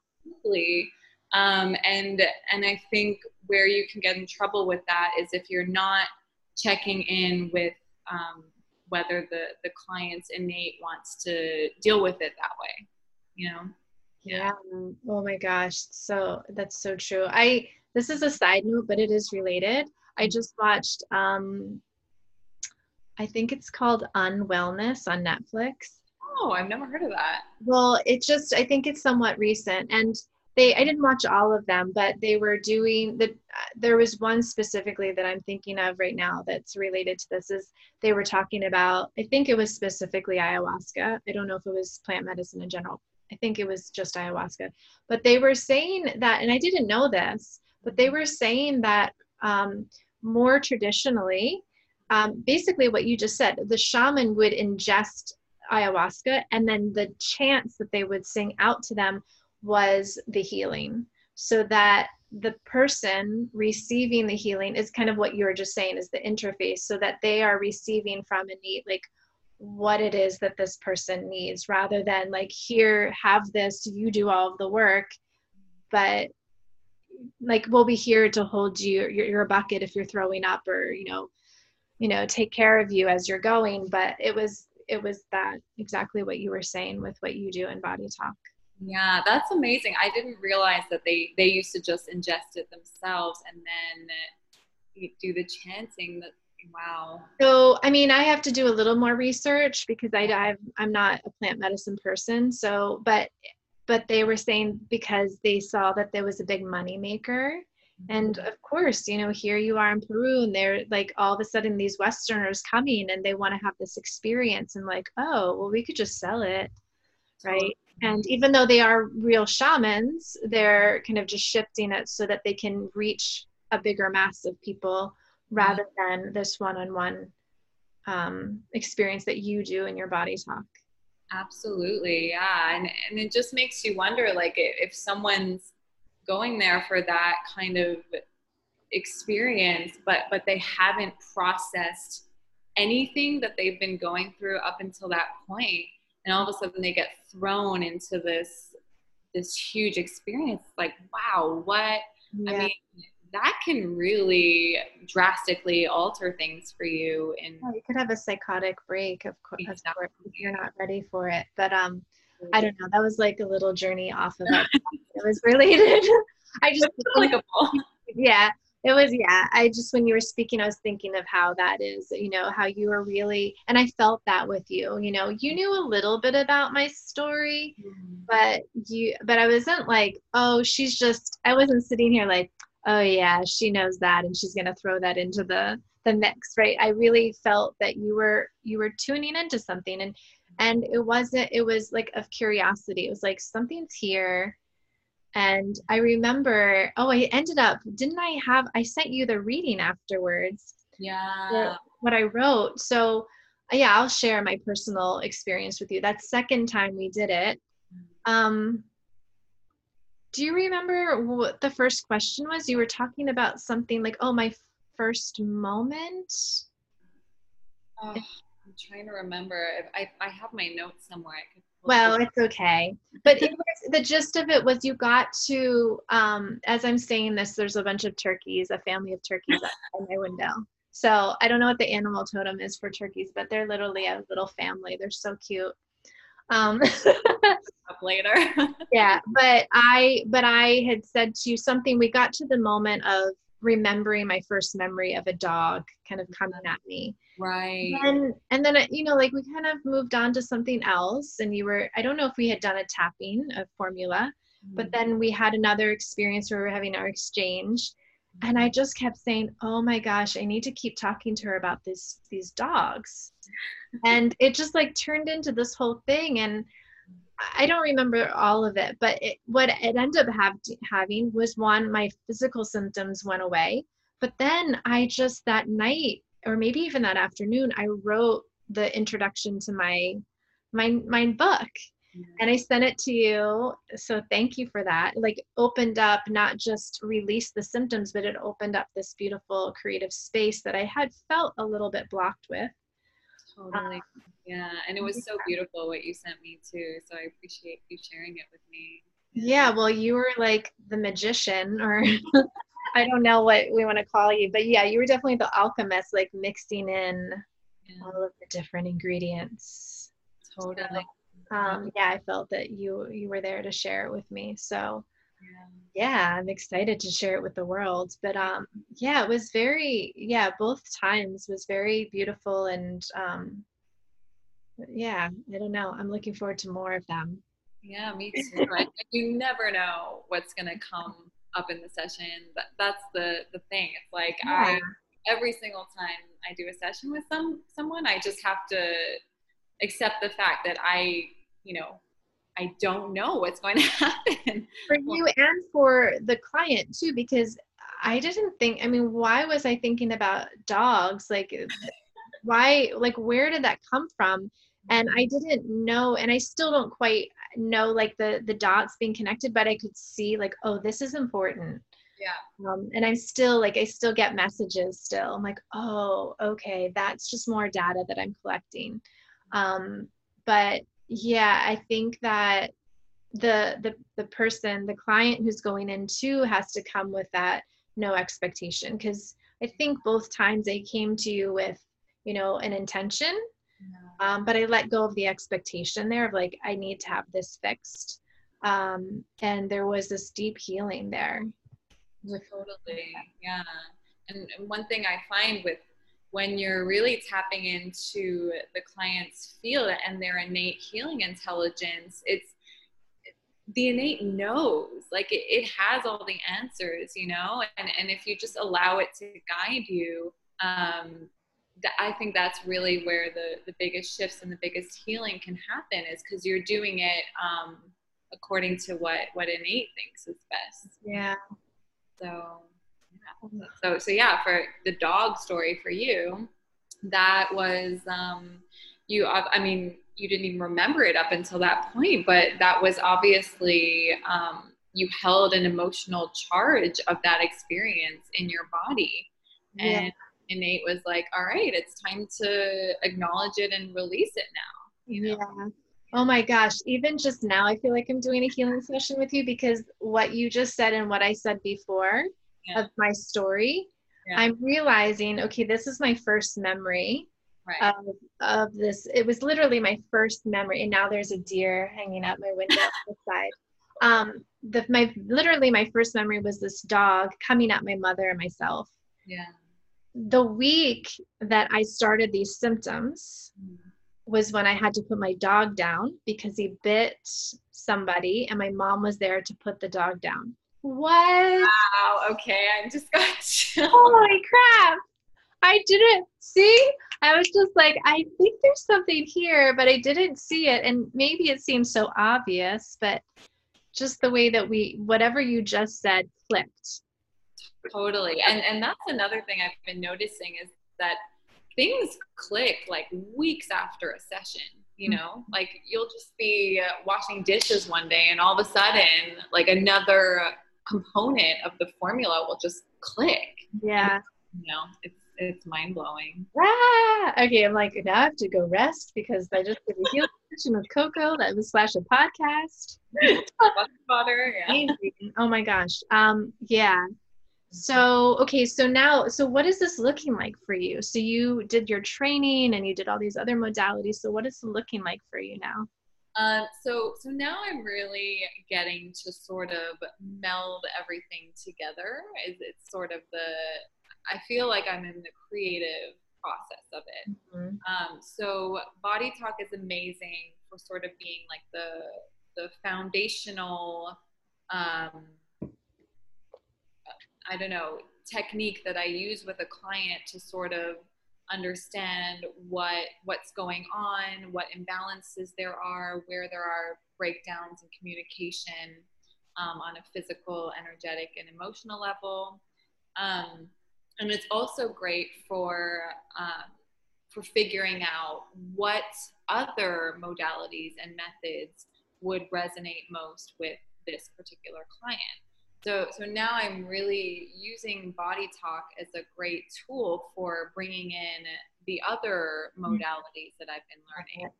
um, and and i think where you can get in trouble with that is if you're not checking in with um, whether the the client's innate wants to deal with it that way you know? Yeah. yeah. Oh my gosh. So that's so true. I this is a side note but it is related. I just watched um i think it's called unwellness on netflix. Oh i've never heard of that. Well it just i think it's somewhat recent and they i didn't watch all of them but they were doing the there was one specifically that i'm thinking of right now that's related to this is they were talking about i think it was specifically ayahuasca. I don't know if it was plant medicine in general. I think it was just ayahuasca. But they were saying that and i didn't know this but they were saying that um, more traditionally um, basically what you just said the shaman would ingest ayahuasca and then the chants that they would sing out to them was the healing. So that the person receiving the healing is kind of what you were just saying is the interface. So that they are receiving from a need like what it is that this person needs rather than like here have this you do all of the work but like we'll be here to hold you you're a bucket if you're throwing up or you know you know take care of you as you're going but it was it was that exactly what you were saying with what you do in body talk Yeah, that's amazing. I didn't realize that they they used to just ingest it themselves and then do the chanting. That wow. So I mean, I have to do a little more research because I I've, I'm not a plant medicine person. So, but but they were saying because they saw that there was a big money maker and of course you know here you are in peru and they're like all of a sudden these westerners coming and they want to have this experience and like oh well we could just sell it right? And even though they are real shamans they're kind of just shifting it so that they can reach a bigger mass of people rather than this one-on-one um, experience that you do in your body talk. Absolutely yeah and, and it just makes you wonder like if someone's going there for that kind of experience but but they haven't processed anything that they've been going through up until that point and all of a sudden they get thrown into this this huge experience like wow what yeah. i mean that can really drastically alter things for you and you could have a psychotic break of course, exactly. of course if you're not ready for it but um I don't know. That was like a little journey off of it. it was related. I just yeah, it was yeah. I just when you were speaking, I was thinking of how that is. You know how you were really, and I felt that with you. You know, you knew a little bit about my story, mm-hmm. but you, but I wasn't like, oh, she's just. I wasn't sitting here like, oh yeah, she knows that, and she's gonna throw that into the the mix, right? I really felt that you were you were tuning into something, and and it wasn't it was like of curiosity. It was like something's here. And i remember oh i ended up didn't i have i sent you the reading afterwards yeah. what i wrote. So yeah i'll share my personal experience with you. That second time we did it. Um do you remember what the first question was? You were talking about something like oh my first moment? Oh. I'm trying to remember. If I, I have my notes somewhere. I could well, it's okay. But it was, the gist of it was you got to, um, as I'm saying this, there's a bunch of turkeys, a family of turkeys outside my window. So I don't know what the animal totem is for turkeys, but they're literally a little family. They're so cute. Um, later. yeah, but I, but I had said to you something. We got to the moment of remembering my first memory of a dog kind of coming at me right and and then you know like we kind of moved on to something else and you were i don't know if we had done a tapping of formula mm-hmm. but then we had another experience where we were having our exchange and i just kept saying oh my gosh i need to keep talking to her about this these dogs and it just like turned into this whole thing and I don't remember all of it, but it, what it ended up have, having was one, my physical symptoms went away. But then I just that night, or maybe even that afternoon, I wrote the introduction to my my my book, and I sent it to you. So thank you for that. Like opened up, not just released the symptoms, but it opened up this beautiful creative space that I had felt a little bit blocked with. Totally. Um, yeah, and it was so beautiful what you sent me too. So I appreciate you sharing it with me. Yeah, well, you were like the magician, or I don't know what we want to call you, but yeah, you were definitely the alchemist, like mixing in yeah. all of the different ingredients. Totally. So, um, yeah, I felt that you you were there to share it with me. So yeah i'm excited to share it with the world but um yeah it was very yeah both times was very beautiful and um yeah i don't know i'm looking forward to more of them yeah me too I, you never know what's going to come up in the session that, that's the the thing it's like yeah. i every single time i do a session with some someone i just have to accept the fact that i you know I don't know what's going to happen. For you and for the client too, because I didn't think, I mean, why was I thinking about dogs? Like, why, like, where did that come from? And I didn't know, and I still don't quite know, like, the, the dots being connected, but I could see, like, oh, this is important. Yeah. Um, and I'm still, like, I still get messages still. I'm like, oh, okay, that's just more data that I'm collecting. Um, but yeah i think that the the the person the client who's going in too has to come with that no expectation because i think both times they came to you with you know an intention um, but i let go of the expectation there of like i need to have this fixed um, and there was this deep healing there. Totally, yeah. And, one thing I find with when you're really tapping into the client's field and their innate healing intelligence, it's the innate knows like it, it has all the answers you know and and if you just allow it to guide you um i think that's really where the the biggest shifts and the biggest healing can happen is because you're doing it um according to what what innate thinks is best yeah so yeah. so so yeah for the dog story for you that was um you i mean you didn't even remember it up until that point, but that was obviously um, you held an emotional charge of that experience in your body. Yeah. And innate was like, all right, it's time to acknowledge it and release it now. You know? Yeah. Oh my gosh, even just now, I feel like I'm doing a healing session with you because what you just said and what I said before yeah. of my story, yeah. I'm realizing, okay, this is my first memory right. of, of this. It was literally my first memory, and now there's a deer hanging out my window on the side. Um, the my literally my first memory was this dog coming at my mother and myself. Yeah. The week that I started these symptoms was when I had to put my dog down because he bit somebody, and my mom was there to put the dog down. What? Wow. Okay, I just got Holy crap! I didn't see. I was just like, I think there's something here, but I didn't see it. And maybe it seems so obvious, but just the way that we, whatever you just said, clicked. Totally. And and that's another thing I've been noticing is that things click like weeks after a session. You mm-hmm. know, like you'll just be washing dishes one day, and all of a sudden, like another component of the formula will just click. Yeah. You know, it's it's mind blowing. Ah, okay, I'm like now I have to go rest because I just did a healing session with Koko that was slash a podcast. Water, yeah. Oh my gosh. Um, yeah. So okay, so now, so what is this looking like for you? So you did your training and you did all these other modalities. So what is it looking like for you now? Um, so so now I'm really getting to sort of meld everything together. Is it's sort of the I feel like I'm in the creative process of it. Mm-hmm. Um, so body talk is amazing for sort of being like the the foundational um, I don't know technique that I use with a client to sort of understand what what's going on, what imbalances there are, where there are breakdowns in communication um, on a physical, energetic, and emotional level. Um, and it's also great for um, for figuring out what other modalities and methods would resonate most with this particular client. So, so now I'm really using body talk as a great tool for bringing in the other mm-hmm. modalities that I've been learning.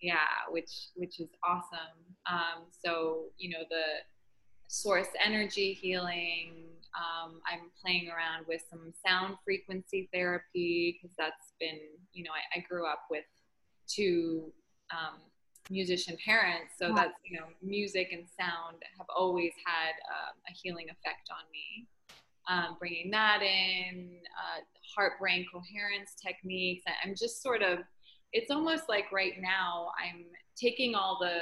Yeah, which which is awesome. Um, so you know the source energy healing, um, I'm playing around with some sound frequency therapy because that's been, you know, I, I grew up with two um, musician parents, so that's, you know, music and sound have always had um, a healing effect on me. Um, bringing that in, uh, heart brain coherence techniques. I'm just sort of, it's almost like right now I'm taking all the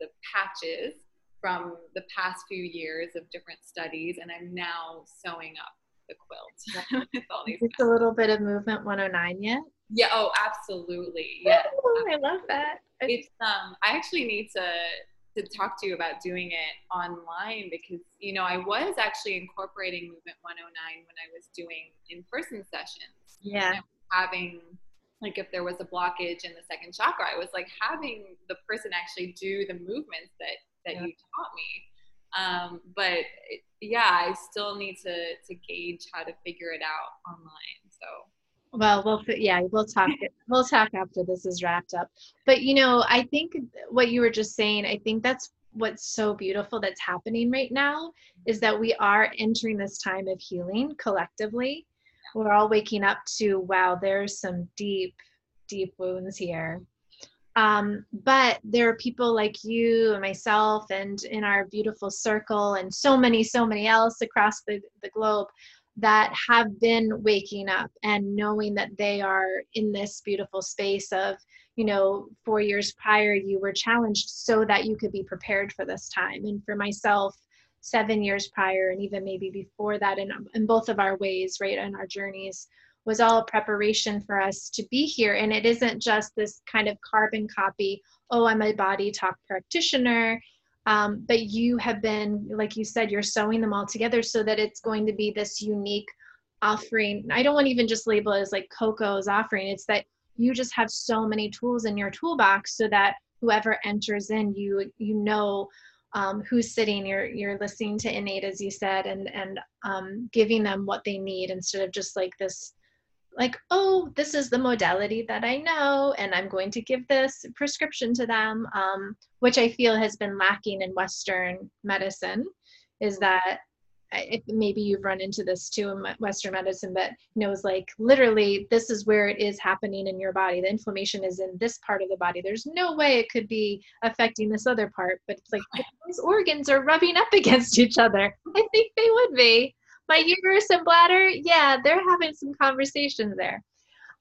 the patches from the past few years of different studies, and I'm now sewing up the quilt with all these. Just a little bit of movement 109 yet? Yeah. Oh, absolutely. Yeah. Oh, I love that. It's um. I actually need to to talk to you about doing it online because you know I was actually incorporating movement 109 when I was doing in-person sessions. Yeah. Having like if there was a blockage in the second chakra, I was like having the person actually do the movements that that yeah. you taught me. Um, but yeah, I still need to to gauge how to figure it out online. So. Well we'll yeah we'll talk we'll talk after this is wrapped up. But you know i think what you were just saying i think that's what's so beautiful that's happening right now is that we are entering this time of healing collectively. We're all waking up to wow there's some deep deep wounds here Um, but there are people like you and myself and in our beautiful circle and so many, so many else across the, the globe that have been waking up and knowing that they are in this beautiful space of, you know, four years prior, you were challenged so that you could be prepared for this time. And for myself, seven years prior, and even maybe before that, in, in both of our ways, right, in our journeys, was all a preparation for us to be here. And it isn't just this kind of carbon copy, oh, I'm a body talk practitioner. Um, but you have been, like you said, you're sewing them all together so that it's going to be this unique offering. I don't want to even just label it as like Koko's offering. It's that you just have so many tools in your toolbox so that whoever enters in, you you know um, who's sitting. You're you're listening to innate, as you said, and and um, giving them what they need instead of just like this like, oh, this is the modality that I know, and I'm going to give this prescription to them, um, which I feel has been lacking in Western medicine, is that it, maybe you've run into this too in Western medicine, but you know, it's like literally this is where it is happening in your body. The inflammation is in this part of the body. There's no way it could be affecting this other part, but it's like those organs are rubbing up against each other. I think they would be my uterus and bladder, yeah, they're having some conversations there.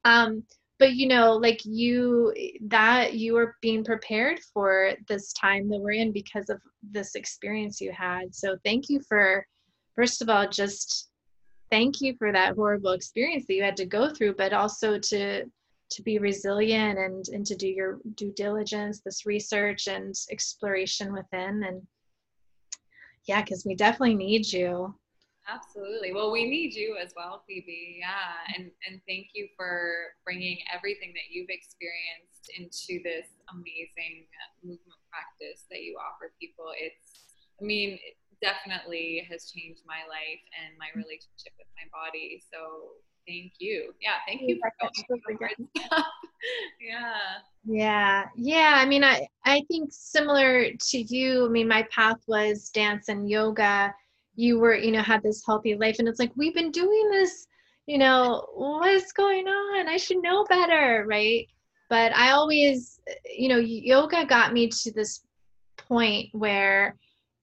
Um, but you know, like you, that you are being prepared for this time that we're in because of this experience you had. So thank you for, first of all, just thank you for that horrible experience that you had to go through, but also to to be resilient and and to do your due diligence, this research and exploration within and yeah because we definitely need you Absolutely. Well, we need you as well, Phoebe. Yeah, and and thank you for bringing everything that you've experienced into this amazing movement practice that you offer people. It's, I mean, it definitely has changed my life and my mm-hmm. relationship with my body. So thank you. Yeah, thank you for going yeah. Yeah. Yeah. I mean, I I think similar to you. I mean, my path was dance and yoga you were you know had this healthy life and it's like we've been doing this you know what's going on? I should know better right? But i always you know yoga got me to this point where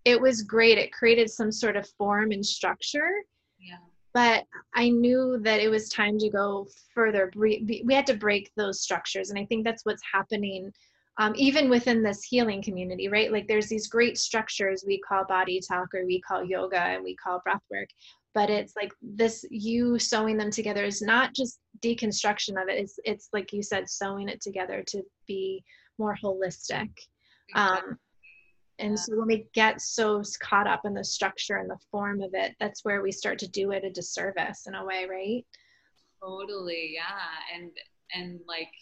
it was great. It created some sort of form and structure. Yeah. But i knew that it was time to go further. We had to break those structures and i think that's what's happening um, even within this healing community, right? Like there's these great structures we call body talk or we call yoga and we call breath work. But it's like this you sewing them together is not just deconstruction of it. It's it's like you said, sewing it together to be more holistic. Um, and so when we get so caught up in the structure and the form of it, that's where we start to do it a disservice in a way, right? Totally, yeah. And and like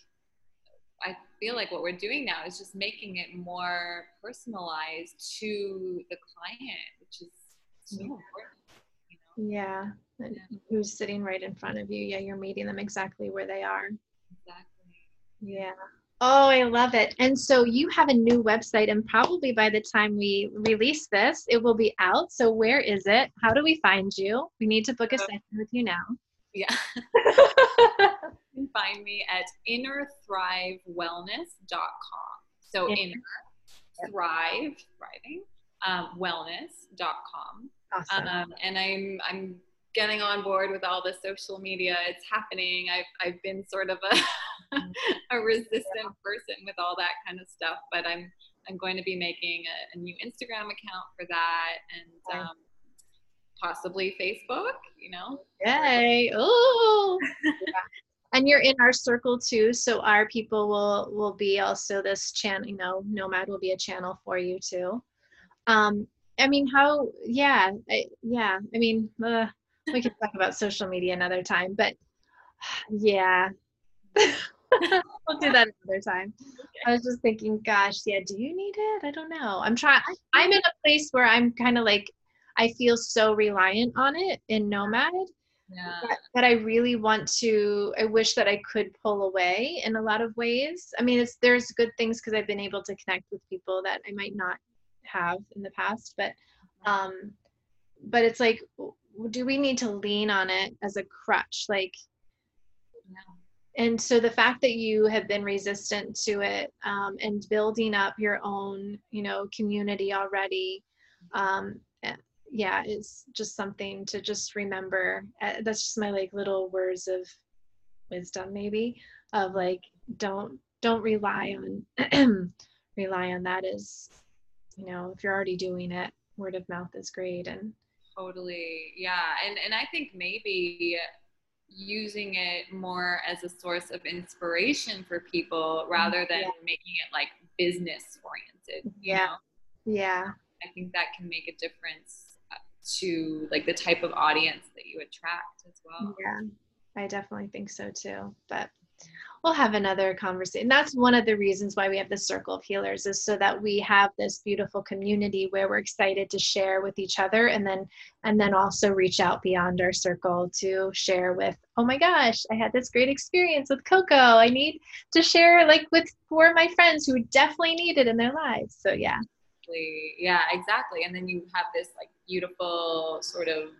feel like what we're doing now is just making it more personalized to the client, which is so important. You know? Yeah. yeah. Who's sitting right in front of you? Yeah, you're meeting them exactly where they are. Exactly. Yeah. Oh, I love it. And so you have a new website, and probably by the time we release this, it will be out. So, where is it? How do we find you? We need to book a uh, session with you now. Yeah. can find me at innerthrivewellness.com. So yeah. inner thrive, thriving, um, wellness.com. Awesome. Um, and I'm, I'm getting on board with all the social media. It's happening. I've, I've been sort of a, a resistant yeah. person with all that kind of stuff, but I'm, I'm going to be making a, a new Instagram account for that and um, possibly Facebook, you know. Yay. Oh. and you're in our circle too so our people will will be also this channel you know nomad will be a channel for you too. Um i mean how yeah I, yeah i mean uh, we can talk about social media another time but yeah. We'll do that another time. I was just thinking gosh yeah do you need it? I don't know. I'm trying i'm in a place where i'm kind of like i feel so reliant on it in nomad yeah. But, but, I really want to. I wish that I could pull away in a lot of ways. I mean, it's there's good things because I've been able to connect with people that I might not have in the past. But, um, but it's like, do we need to lean on it as a crutch? Like, no. and so the fact that you have been resistant to it um, and building up your own you know community already um, eh, yeah it's just something to just remember uh, that's just my like little words of wisdom maybe of like don't don't rely on rely on that as you know if you're already doing it word of mouth is great and totally yeah and and i think maybe using it more as a source of inspiration for people rather than yeah. making it like business oriented yeah know? yeah i think that can make a difference to like the type of audience that you attract as well yeah i definitely think so too but we'll have another conversation. That's one of the reasons why we have the Circle of Healers is so that we have this beautiful community where we're excited to share with each other and then and then also reach out beyond our circle to share with, oh my gosh, I had this great experience with Koko. I need to share like with four of my friends who definitely need it in their lives. So yeah. Yeah, exactly. And then you have this like beautiful sort of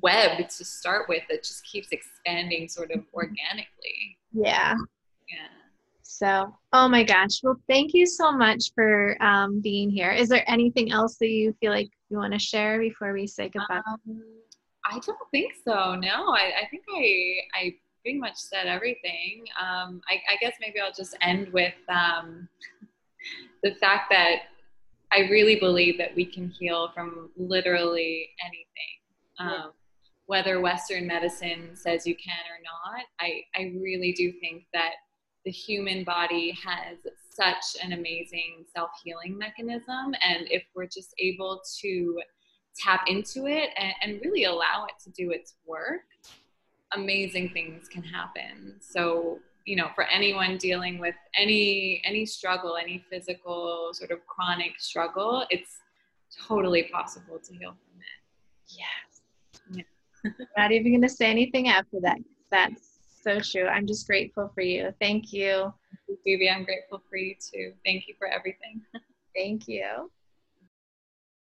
web to start with that just keeps expanding sort of organically. Yeah. Yeah. So, oh my gosh. Well, thank you so much for um, being here. Is there anything else that you feel like you want to share before we say goodbye? Um, I don't think so. No, I, I think I, I pretty much said everything. Um, I, I, guess maybe I'll just end with um, the fact that I really believe that we can heal from literally anything. Um, whether Western medicine says you can or not, I, I really do think that the human body has such an amazing self healing mechanism. And if we're just able to tap into it and, and, really allow it to do its work, amazing things can happen. So, you know, for anyone dealing with any any struggle, any physical sort of chronic struggle, it's totally possible to heal from it. Yes. Yeah. Not even going to say anything after that. That's so true. I'm just grateful for you. Thank you. Phoebe, I'm grateful for you too. Thank you for everything. Thank you.